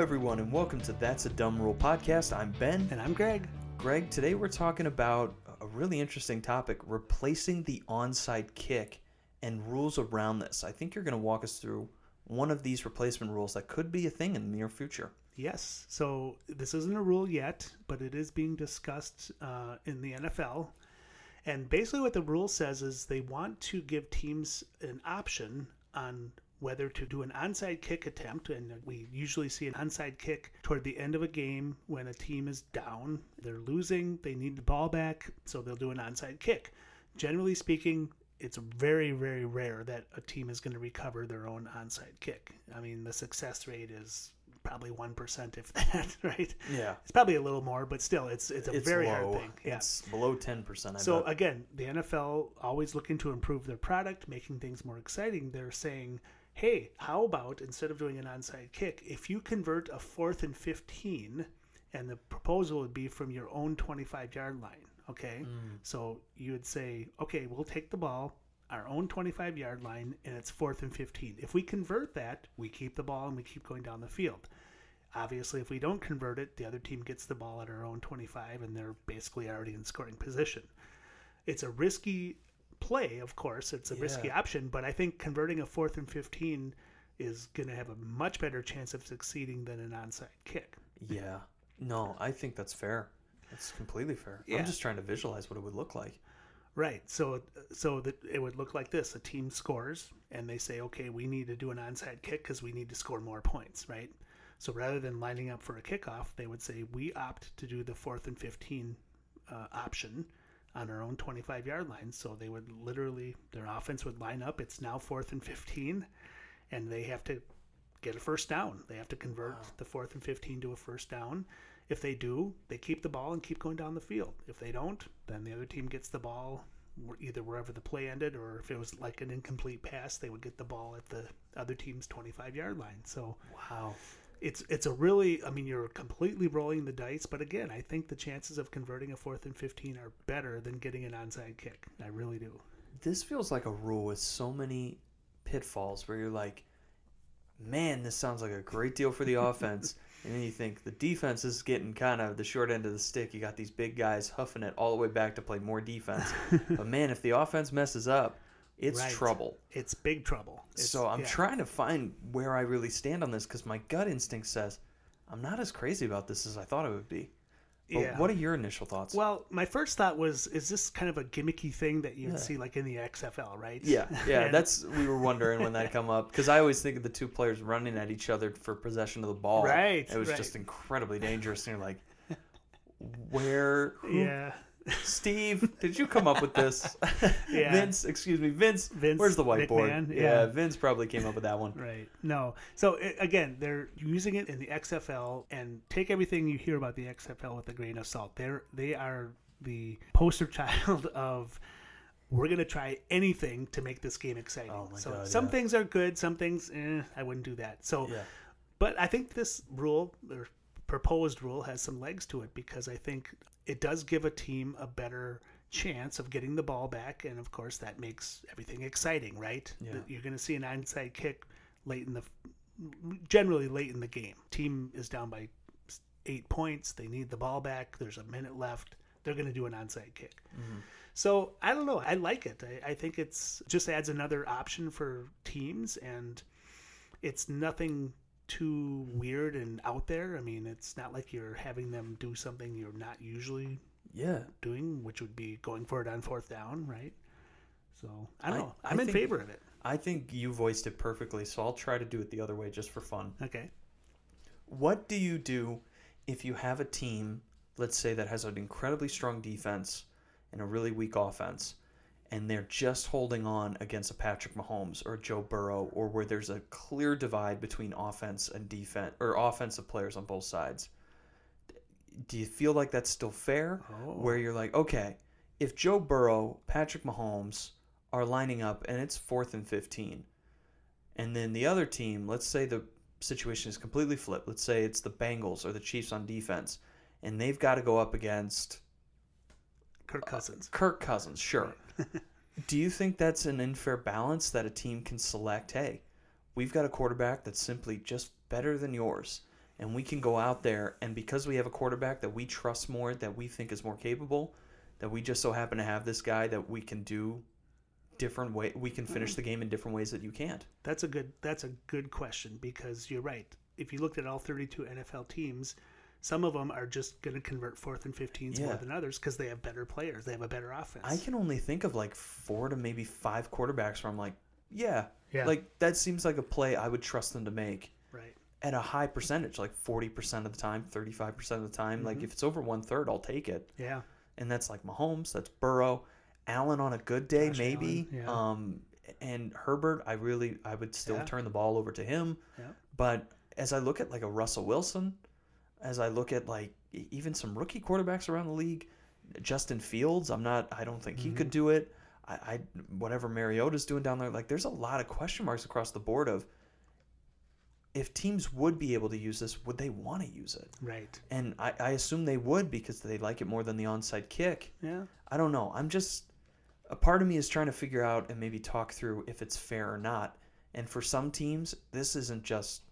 everyone, and welcome to That's a Dumb Rule podcast. I'm Ben. And I'm Greg. Greg, today we're talking about a really interesting topic replacing the onside kick and rules around this. I think you're going to walk us through one of these replacement rules that could be a thing in the near future. Yes. So this isn't a rule yet, but it is being discussed uh, in the NFL. And basically, what the rule says is they want to give teams an option on whether to do an onside kick attempt. And we usually see an onside kick toward the end of a game when a team is down. They're losing, they need the ball back, so they'll do an onside kick. Generally speaking, it's very, very rare that a team is going to recover their own onside kick. I mean, the success rate is probably one percent, if that, right? Yeah, it's probably a little more, but still, it's it's a it's very low. hard thing. Yeah. It's below ten percent. So again, the NFL always looking to improve their product, making things more exciting. They're saying, hey, how about instead of doing an onside kick, if you convert a fourth and fifteen, and the proposal would be from your own twenty-five yard line. Okay, Mm. so you would say, okay, we'll take the ball, our own 25 yard line, and it's fourth and 15. If we convert that, we keep the ball and we keep going down the field. Obviously, if we don't convert it, the other team gets the ball at our own 25 and they're basically already in scoring position. It's a risky play, of course, it's a risky option, but I think converting a fourth and 15 is going to have a much better chance of succeeding than an onside kick. yeah, no, I think that's fair. That's completely fair. Yeah. I'm just trying to visualize what it would look like. Right. So so that it would look like this: a team scores, and they say, "Okay, we need to do an onside kick because we need to score more points." Right. So rather than lining up for a kickoff, they would say, "We opt to do the fourth and fifteen uh, option on our own twenty-five yard line." So they would literally their offense would line up. It's now fourth and fifteen, and they have to get a first down. They have to convert Wow. the fourth and fifteen to a first down. If they do, they keep the ball and keep going down the field. If they don't, then the other team gets the ball either wherever the play ended, or if it was like an incomplete pass, they would get the ball at the other team's 25 yard line. So Wow. It's it's a really, I mean, you're completely rolling the dice. But again, I think the chances of converting a fourth and 15 are better than getting an onside kick. I really do. This feels like a rule with so many pitfalls where you're like, man, this sounds like a great deal for the offense. and then you think the defense is getting kind of the short end of the stick. You got these big guys huffing it all the way back to play more defense. but man, if the offense messes up, it's Right. trouble. It's big trouble. It's- so I'm yeah. trying to find where I really stand on this because my gut instinct says I'm not as crazy about this as I thought it would be. But Yeah. what are your initial thoughts? Well, my first thought was, is this kind of a gimmicky thing that you'd Yeah. see like in the XFL, right? Yeah, yeah, And- that's we were wondering when that come up because I always think of the two players running at each other for possession of the ball. Right, it was right. just incredibly dangerous, and you're like, where? Who, yeah. Steve, did you come up with this? Yeah. Vince, excuse me, Vince. Vince where's the whiteboard? Yeah. yeah. Vince probably came up with that one. Right. No. So i again, they're using it in the XFL, and take everything you hear about the XFL with a grain of salt. They're they are the poster child of we're gonna try anything to make this game exciting. Oh my so God, some yeah. things are good, some things eh, I wouldn't do that. So, Yeah, but I think this rule or proposed rule has some legs to it because I think it does give a team a better chance of getting the ball back, and of course that makes everything exciting, right? Yeah. You're going to see an onside kick late in the, generally late in the game. Team is down by eight points. They need the ball back. There's a minute left. They're going to do an onside kick. Mm-hmm. So I don't know. I like it. I, I think it's just adds another option for teams, and it's nothing too weird and out there. I mean, it's not like you're having them do something you're not usually yeah. doing, which would be going for it on fourth down, right? So I don't I- know. I I'm in think- favor of it. I think you voiced it perfectly, so I'll try to do it the other way just for fun. Okay. What do you do if you have a team, let's say, that has an incredibly strong defense and a really weak offense, and they're just holding on against a Patrick Mahomes or Joe Burrow, or where there's a clear divide between offense and defense or offensive players on both sides? Do you feel like that's still fair? Oh. Where you're like, okay, if Joe Burrow, Patrick Mahomes are lining up and it's fourth and 15, and then the other team, let's say the situation is completely flipped. Let's say it's the Bengals or the Chiefs on defense, and they've got to go up against Kirk Cousins. Kirk Cousins. Sure. Do you think that's an unfair balance that a team can select? Hey, we've got a quarterback that's simply just better than yours, and we can go out there and because we have a quarterback that we trust more, that we think is more capable, that we just so happen to have this guy that we can do different way we can finish mm. the game in different ways that you can't. That's a good that's a good question because you're right. If you looked at all 32 NFL teams, some of them are just going to convert fourth and 15s more than others because they have better players. They have a better offense. I can only think of like four to maybe five quarterbacks where I'm like, yeah, Yeah. like that seems like a play I would trust them to make right. at a high percentage, like 40% of the time, 35% of the time. Mm-hmm. Like if it's over one third, I'll take it. Yeah. And that's like Mahomes, that's Burrow, Allen on a good day, Josh maybe. Yeah. Um, and Herbert, I really, I would still Yeah. turn the ball over to him. Yeah. But as I look at like a Russell Wilson, as I look at like even some rookie quarterbacks around the league, Justin Fields, I'm not, I don't think he Mm-hmm. could do it. I, I whatever Mariota's doing down there, like there's a lot of question marks across the board of if teams would be able to use this, would they want to use it? Right. And I, I assume they would because they like it more than the onside kick. Yeah. I don't know. I'm just a part of me is trying to figure out and maybe talk through if it's fair or not. And for some teams, this isn't just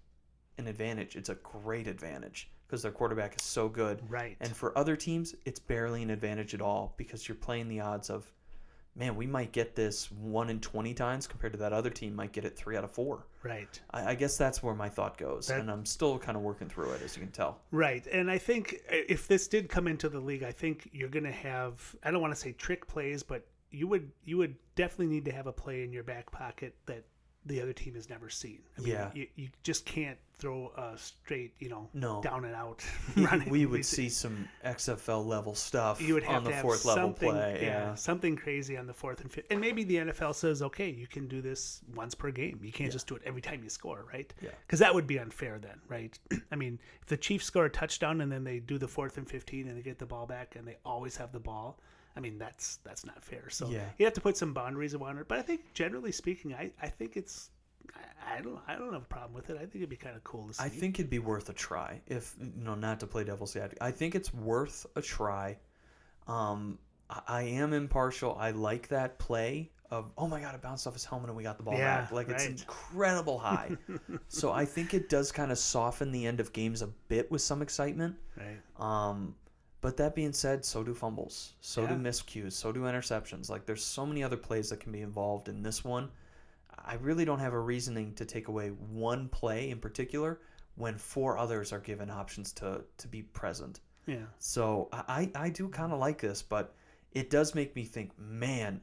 an advantage; it's a great advantage because their quarterback is so good. Right. And for other teams, it's barely an advantage at all because you're playing the odds of, man, we might get this one in twenty times compared to that other team might get it three out of four. right. I, I guess that's where my thought goes, That- and I'm still kind of working through it, as you can tell. Right. And I think uh, if this did come into the league, I think you're going to have I don't want to say trick plays, but you would you would definitely need to have a play in your back pocket that the other team has never seen. I mean, Yeah. You, you just can't throw a straight, you know, No. down and out running. we would see some XFL level stuff you would have on the to have fourth level something, play. yeah, Yeah. something crazy on the fourth and fifth. And maybe the NFL says, okay, you can do this once per game. You can't just do it every time you score, right? Yeah. Because that would be unfair then, right? I mean, if the Chiefs score a touchdown and then they do the fourth and fifteen and they get the ball back and they always have the ball, I mean, that's that's not fair. So Yeah. you have to put some boundaries around it. But I think generally speaking, I, I think it's I, I don't I don't have a problem with it. I think it'd be kind of cool to see. I think it'd be worth a try. If you know, not to play devil's advocate, I think it's worth a try. Um, I, I am impartial. I like that play of oh my god, it bounced off his helmet and we got the ball Yeah, back. Like it's incredible high. so I think it does kind of soften the end of games a bit with some excitement. right. Um, but that being said, so do fumbles, so do miscues, so do interceptions. Like there's so many other plays that can be involved in this one. I really don't have a reasoning to take away one play in particular when four others are given options to to be present. Yeah. So I I do kind of like this, but it does make me think, man.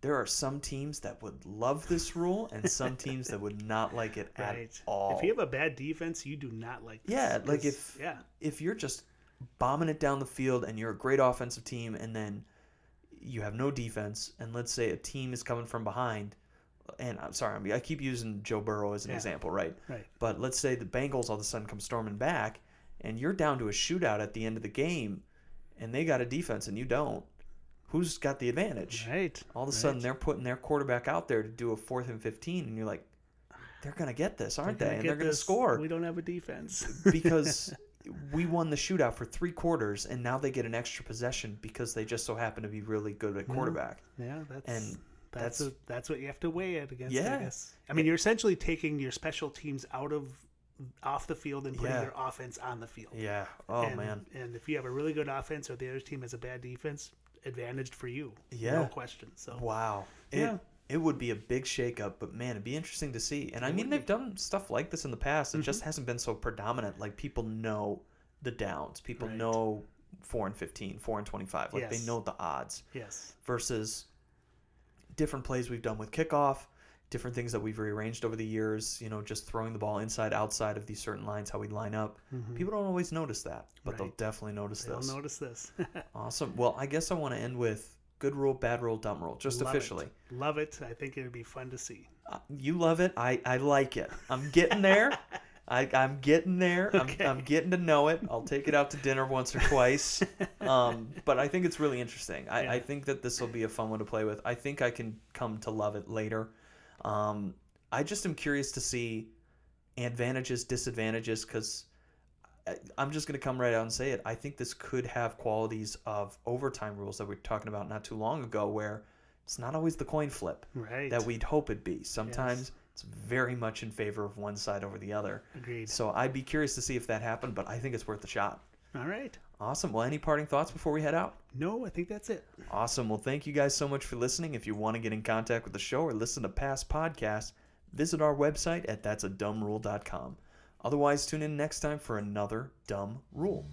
There are some teams that would love this rule, and some teams that would not like it at all. If you have a bad defense, you do not like this. Yeah, like if- yeah. if you're just bombing it down the field and you're a great offensive team and then you have no defense and let's say a team is coming from behind and I'm sorry I, mean, I keep using Joe Burrow as an Yeah. example right Right. but let's say the Bengals all of a sudden come storming back and you're down to a shootout at the end of the game and they got a defense and you don't who's got the advantage Right. all of a sudden right. they're putting their quarterback out there to do a fourth and 15 and you're like they're going to get this aren't They're they and they're going to score We don't have a defense. because we won the shootout for three quarters, and now they get an extra possession because they just so happen to be really good at quarterback. yeah, that's And that's that's- a, that's what you have to weigh it against. Yeah. I guess. I mean, you're essentially taking your special teams out of off the field and putting Yeah. your offense on the field. Yeah. Oh and, man. And if you have a really good offense or the other team has a bad defense, advantaged for you. Yeah. No question. So Wow. It, Yeah. It would be a big shakeup, but man, it'd be interesting to see. And I mean, they've done stuff like this in the past. It Mm-hmm. just hasn't been so predominant. Like people know the downs. People Right. know four and 15, four and 25. Like Yes. they know the odds. yes. versus different plays we've done with kickoff, different things that we've rearranged over the years, you know, just throwing the ball inside, outside of these certain lines, how we line up. People don't always notice that, but they'll Mm-hmm. Definitely notice They'll this. notice this. Awesome. Well, I guess I want to end with good rule, bad rule, dumb rule, just Love it. officially. Love it. I think it would be fun to see. Uh, you love it. I, I like it. I'm getting there. I, I'm getting there. I'm, I'm getting to know it. I'll take it out to dinner once or twice. Um, but I think it's really interesting. I, I think that this will be a fun one to play with. I think I can come to love it later. Um, I just am curious to see advantages, disadvantages, because I'm just going to come right out and say it. I think this could have qualities of overtime rules that we were talking about not too long ago, where it's not always the coin flip Right. that we'd hope it'd be. Sometimes it's very much in favor of one side over the other. Agreed. So I'd be curious to see if that happened, but I think it's worth a shot. All right. Awesome. Well, any parting thoughts before we head out? No, I think that's it. Awesome. Well, thank you guys so much for listening. If you want to get in contact with the show or listen to past podcasts, visit our website at that'sadumbRule.com. Otherwise, tune in next time for another dumb rule.